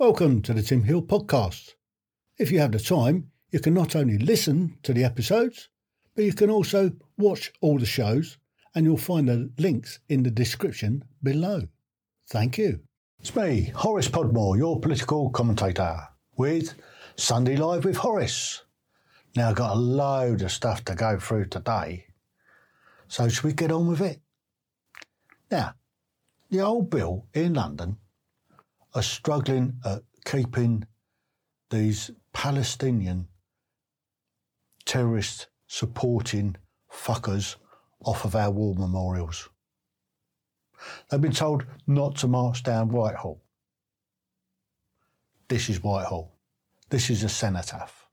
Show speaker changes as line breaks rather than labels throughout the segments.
Welcome to the Tim Hill podcast. If you have the time, you can not only listen to the episodes, but you can also watch all the shows, and you'll find the links in the description below. Thank you. It's me, Horace Podmore, your political commentator, with Sunday Live with Horace. Now, I've got a load of stuff to go through today, so should we get on with it? Now, the old bill in London are struggling at keeping these Palestinian terrorist supporting fuckers off of our war memorials. They've been told not to march down Whitehall. This is Whitehall. This is a cenotaph.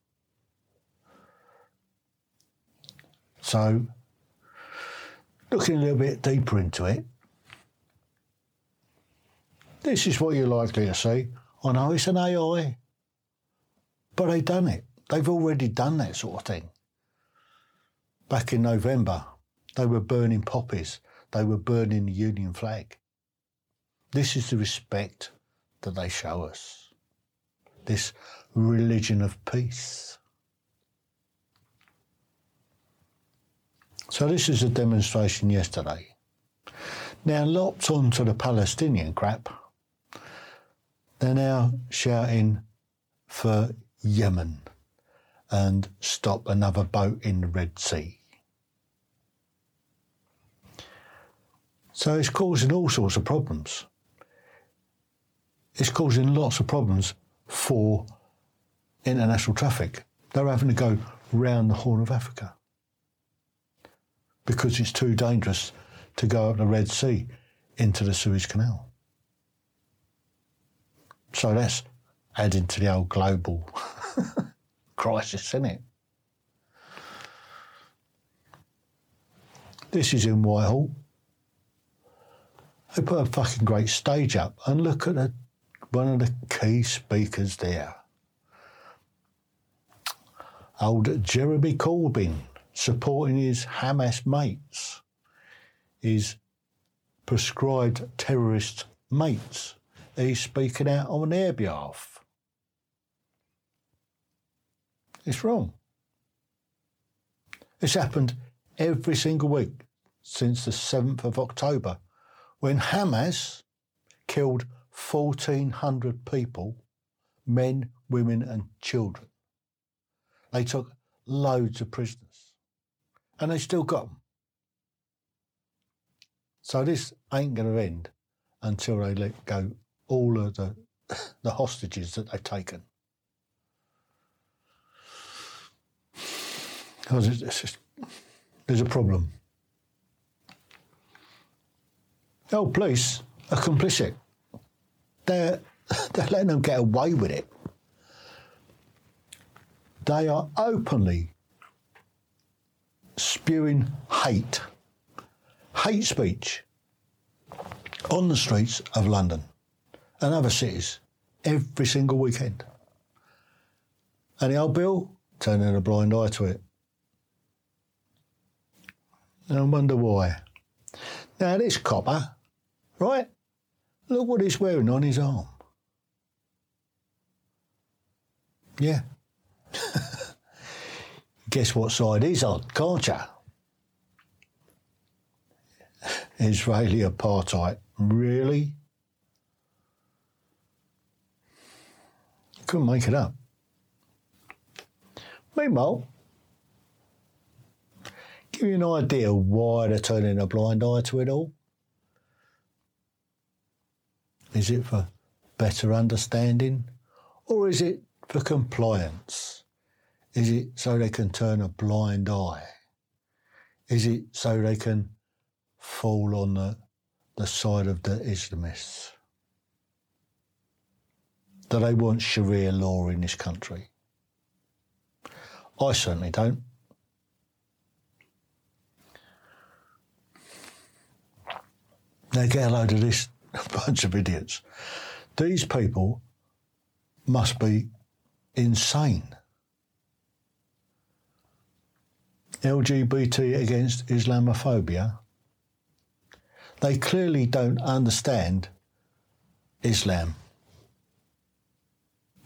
So, looking a little bit deeper into it, this is what you're likely to see. I know it's an AI, but they've done it. They've already done that sort of thing. Back in November, they were burning poppies, they were burning the Union flag. This is the respect that they show us. This religion of peace. So, this is a demonstration yesterday. Now, locked onto the Palestinian crap, they're now shouting for Yemen and stop another boat in the Red Sea. So it's causing all sorts of problems. It's causing lots of problems for international traffic. They're having to go round the Horn of Africa because it's too dangerous to go up the Red Sea into the Suez Canal. So that's adding to the old global crisis, isn't it? This is in Whitehall. They put a fucking great stage up and look at the, one of the key speakers there. Old Jeremy Corbyn supporting his Hamas mates, his prescribed terrorist mates he's speaking out on their behalf. It's wrong. It's happened every single week since the 7th of October when Hamas killed 1,400 people, men, women, and children. They took loads of prisoners and they still got them. So this ain't going to end until they let go all of the, the hostages that they've taken. Because just, there's a problem. The old police are complicit. They're, they're letting them get away with it. They are openly spewing hate, hate speech on the streets of London and other cities every single weekend. And the old Bill turning a blind eye to it. I wonder why. Now, this copper, right? Look what he's wearing on his arm. Yeah. Guess what side he's on, can't you? Israeli apartheid. Really? Couldn't make it up. Meanwhile, give you an idea why they're turning a blind eye to it all. Is it for better understanding or is it for compliance? Is it so they can turn a blind eye? Is it so they can fall on the, the side of the Islamists? Do they want Sharia law in this country? I certainly don't. Now get a load of this bunch of idiots. These people must be insane. LGBT against Islamophobia. They clearly don't understand Islam.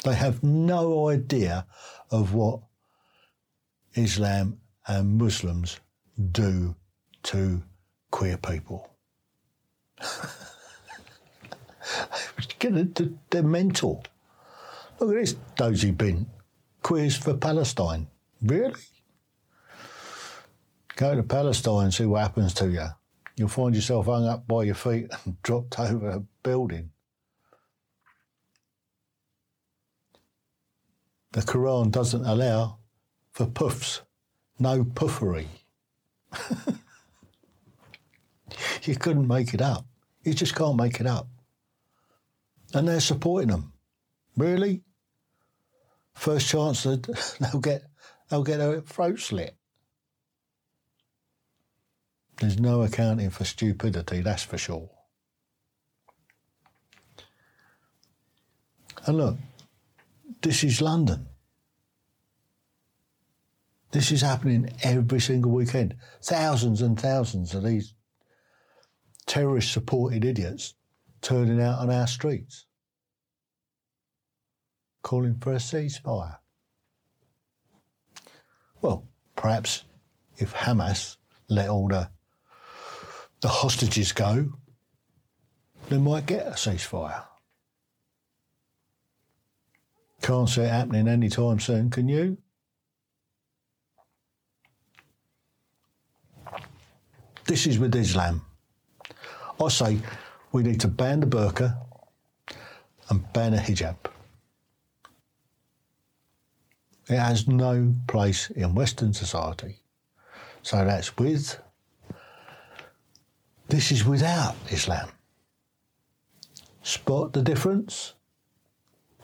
They have no idea of what Islam and Muslims do to queer people. They're mental. Look at this dozy bin. Queers for Palestine. Really? Go to Palestine and see what happens to you. You'll find yourself hung up by your feet and dropped over a building. The Quran doesn't allow for puffs, no puffery. you couldn't make it up. You just can't make it up. And they're supporting them. Really? First chance that they'll get they'll get their throat slit. There's no accounting for stupidity, that's for sure. And look, this is London. This is happening every single weekend. Thousands and thousands of these terrorist supported idiots turning out on our streets, calling for a ceasefire. Well, perhaps if Hamas let all the, the hostages go, they might get a ceasefire. Can't see it happening anytime soon, can you? This is with Islam. I say we need to ban the burqa and ban a hijab. It has no place in Western society. So that's with. This is without Islam. Spot the difference?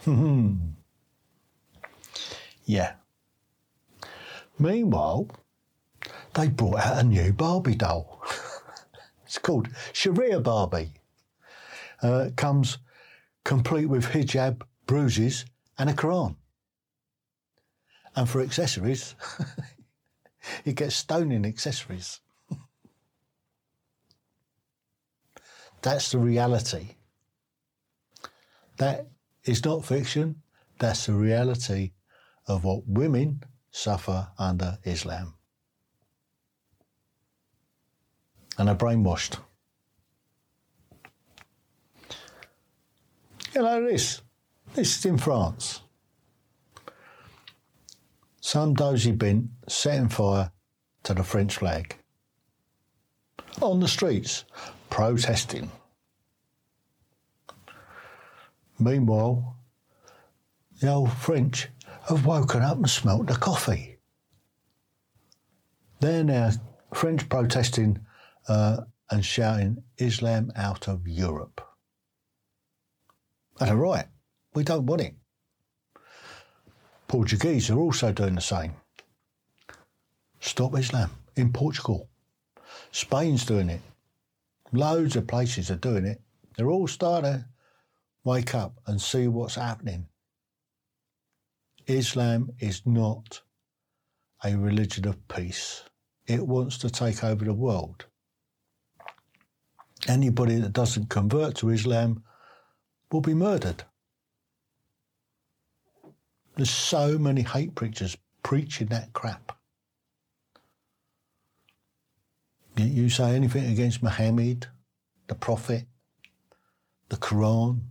Hmm. Yeah. Meanwhile, they brought out a new Barbie doll. it's called Sharia Barbie. Uh, comes complete with hijab, bruises, and a Quran. And for accessories, it gets stoning accessories. That's the reality. That is not fiction, that's the reality of what women suffer under Islam. And are brainwashed. You know this. This is in France. Some dozy bin setting fire to the French flag. On the streets, protesting. Meanwhile, the old French have woken up and smelt the coffee. They're now French protesting uh, and shouting Islam out of Europe. And they're right. We don't want it. Portuguese are also doing the same. Stop Islam in Portugal. Spain's doing it. Loads of places are doing it. They're all starting to wake up and see what's happening. Islam is not a religion of peace. It wants to take over the world. Anybody that doesn't convert to Islam will be murdered. There's so many hate preachers preaching that crap. You say anything against Muhammad, the Prophet, the Quran,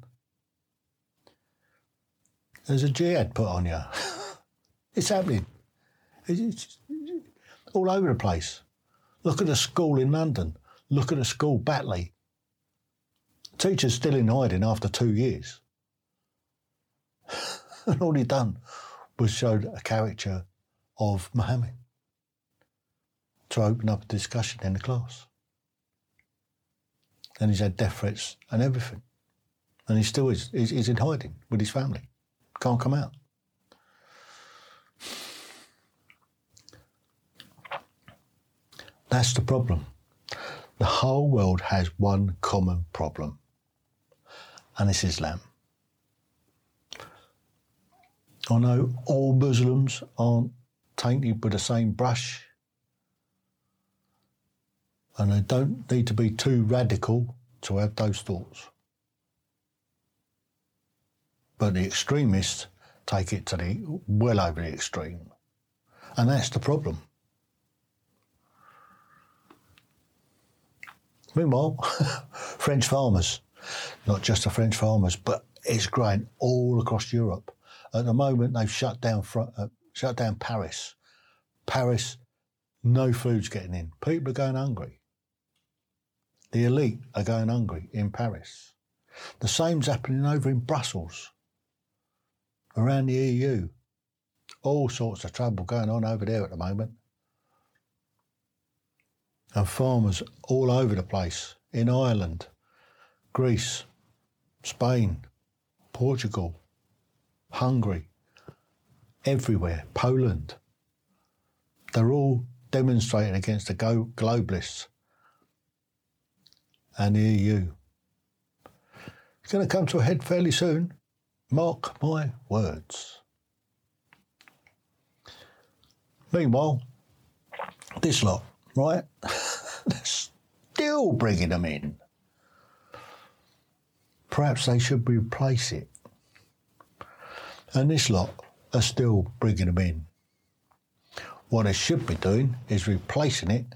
there's a jihad put on you. it's happening. It's all over the place. Look at a school in London. Look at a school, Batley. Teacher's still in hiding after two years. and all he done was showed a caricature of Muhammad to open up a discussion in the class. And he's had death threats and everything. And he still is. He's, he's in hiding with his family. Can't come out. That's the problem. The whole world has one common problem and it's Islam. I know all Muslims aren't tainted with the same brush, and they don't need to be too radical to have those thoughts. But the extremists take it to the well over the extreme. And that's the problem. Meanwhile, French farmers, not just the French farmers, but it's growing all across Europe. At the moment, they've shut down uh, shut down Paris. Paris, no food's getting in. People are going hungry. The elite are going hungry in Paris. The same's happening over in Brussels, around the EU. All sorts of trouble going on over there at the moment. And farmers all over the place in Ireland, Greece, Spain, Portugal, Hungary, everywhere, Poland. They're all demonstrating against the globalists and the EU. It's going to come to a head fairly soon. Mark my words. Meanwhile, this lot, right? They're still bringing them in. Perhaps they should replace it. And this lot are still bringing them in. What they should be doing is replacing it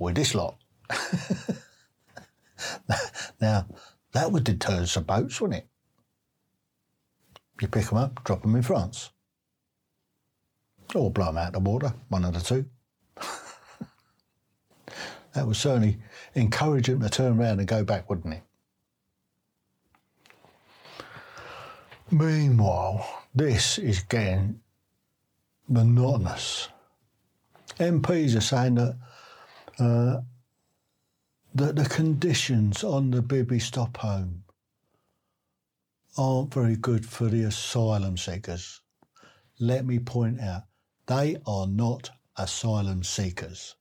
with this lot. now, that would deter some boats, wouldn't it? You pick them up, drop them in France. Or blow them out of the water, one of the two. that would certainly encourage them to turn around and go back, wouldn't it? Meanwhile, this is getting monotonous. MPs are saying that uh, that the conditions on the Bibby Stockholm aren't very good for the asylum seekers. Let me point out, they are not asylum seekers.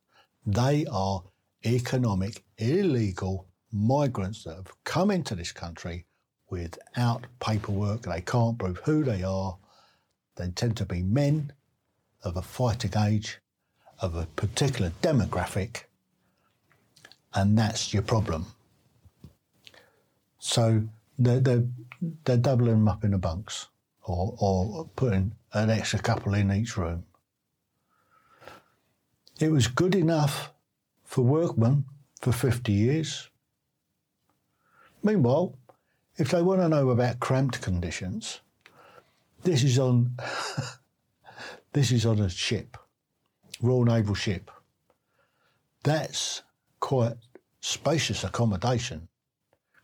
They are economic, illegal migrants that have come into this country without paperwork. They can't prove who they are. They tend to be men of a fighting age, of a particular demographic, and that's your problem. So they're, they're, they're doubling them up in the bunks or, or putting an extra couple in each room. It was good enough for workmen for 50 years. Meanwhile, if they want to know about cramped conditions, this is on this is on a ship, Royal Naval ship. That's quite spacious accommodation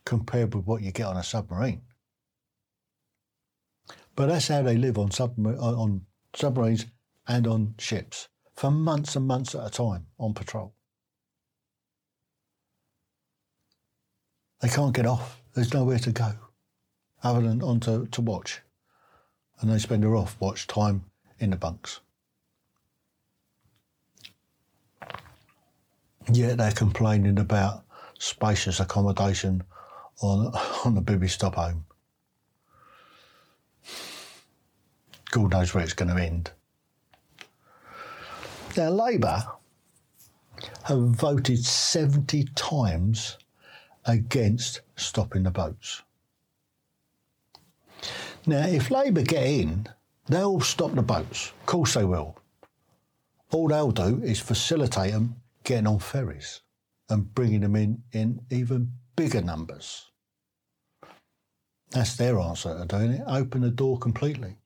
compared with what you get on a submarine. But that's how they live on, submar- on submarines and on ships for months and months at a time on patrol. They can't get off. There's nowhere to go other than on to, to watch. And they spend their off watch time in the bunks. Yet they're complaining about spacious accommodation on, on the Bibby Stockholm. God knows where it's going to end. Now, Labour have voted 70 times against stopping the boats. Now, if Labour get in, they'll stop the boats. Of course they will. All they'll do is facilitate them getting on ferries and bringing them in in even bigger numbers. That's their answer to doing it. Open the door completely.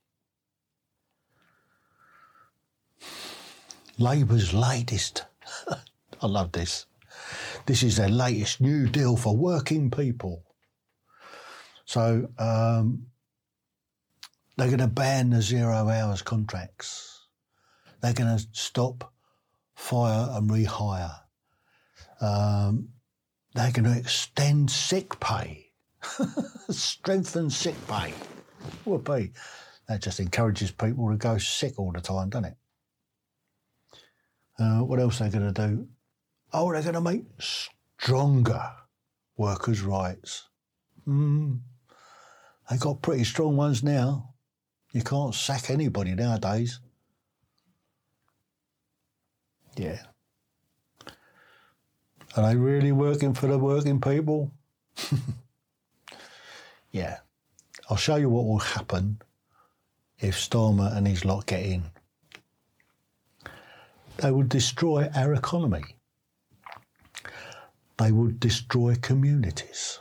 Labour's latest. I love this. This is their latest new deal for working people. So um, they're going to ban the zero hours contracts. They're going to stop fire and rehire. Um, they're going to extend sick pay, strengthen sick pay. Whoopee. That just encourages people to go sick all the time, doesn't it? Uh, what else are they going to do? Oh, they're going to make stronger workers' rights. Mm. They got pretty strong ones now. You can't sack anybody nowadays. Yeah. Are they really working for the working people? yeah. I'll show you what will happen if Starmer and his lot get in. They would destroy our economy. They would destroy communities.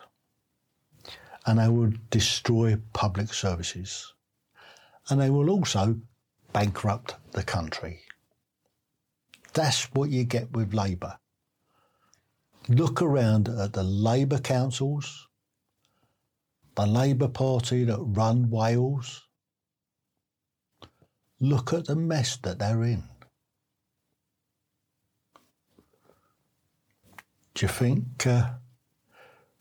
And they would destroy public services. And they will also bankrupt the country. That's what you get with Labour. Look around at the Labour councils, the Labour Party that run Wales. Look at the mess that they're in. Do you think? Uh,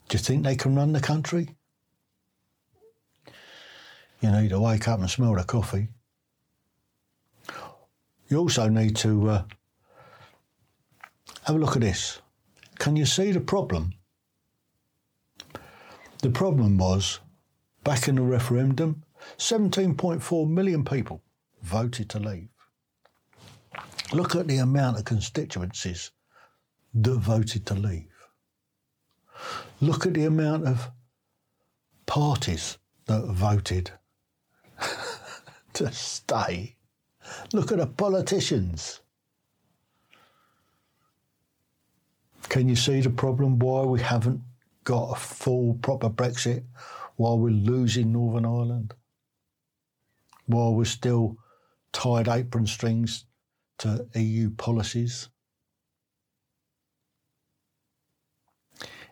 do you think they can run the country? You need to wake up and smell the coffee. You also need to uh, have a look at this. Can you see the problem? The problem was back in the referendum, 17.4 million people voted to leave. Look at the amount of constituencies that voted to leave. Look at the amount of parties that voted to stay. Look at the politicians. Can you see the problem why we haven't got a full proper Brexit? Why we're losing Northern Ireland? Why we're still tied apron strings to EU policies?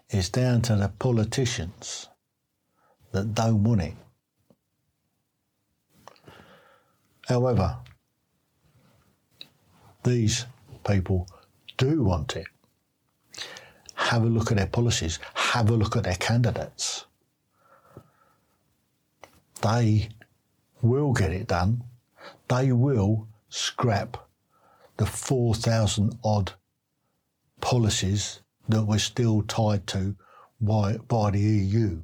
It's down to the politicians that don't want it. However, these people do want it have a look at their policies, have a look at their candidates. They will get it done. They will scrap the 4,000 odd policies that we're still tied to by, by the EU.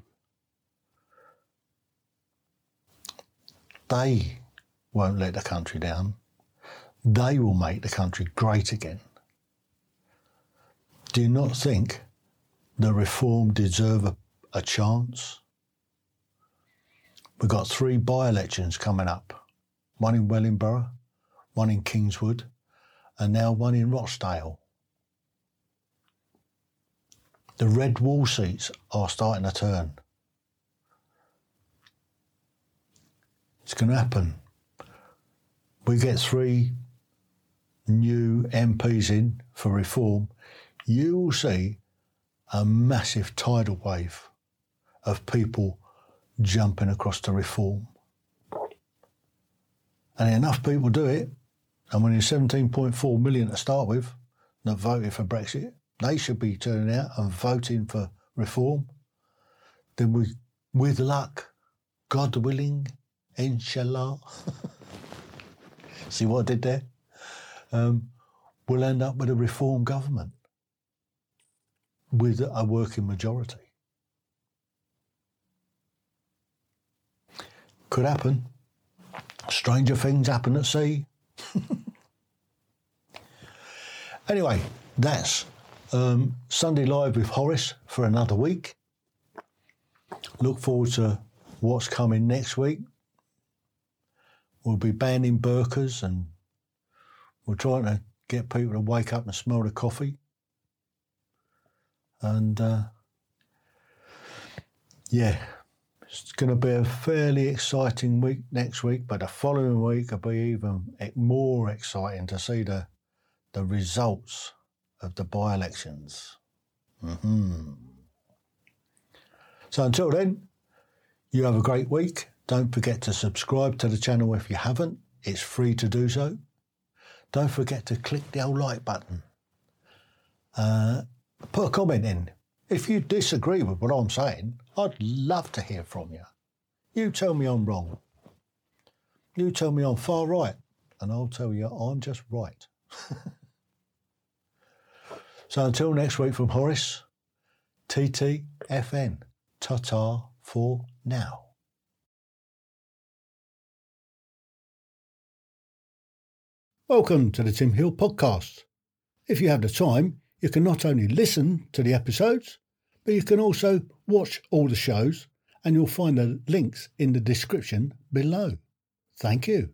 They won't let the country down. They will make the country great again do you not think the reform deserve a, a chance? We've got three by elections coming up one in Wellingborough, one in Kingswood, and now one in Rochdale. The red wall seats are starting to turn. It's going to happen. We get three new MPs in for reform you will see a massive tidal wave of people jumping across to reform. And enough people do it, and when you're 17.4 million to start with that voted for Brexit, they should be turning out and voting for reform. Then we, with luck, God willing, inshallah. See what I did there? Um, we'll end up with a reform government with a working majority. Could happen. Stranger things happen at sea. anyway, that's um, Sunday Live with Horace for another week. Look forward to what's coming next week. We'll be banning burkas and we're trying to get people to wake up and smell the coffee. And uh, yeah, it's going to be a fairly exciting week next week, but the following week will be even more exciting to see the, the results of the by elections. Mm-hmm. So until then, you have a great week. Don't forget to subscribe to the channel if you haven't, it's free to do so. Don't forget to click the old like button. Uh, put a comment in. If you disagree with what I'm saying, I'd love to hear from you. You tell me I'm wrong. You tell me I'm far right, and I'll tell you I'm just right. so until next week from Horace, TTFN, ta for now. Welcome to the Tim Hill podcast. If you have the time, you can not only listen to the episodes, but you can also watch all the shows, and you'll find the links in the description below. Thank you.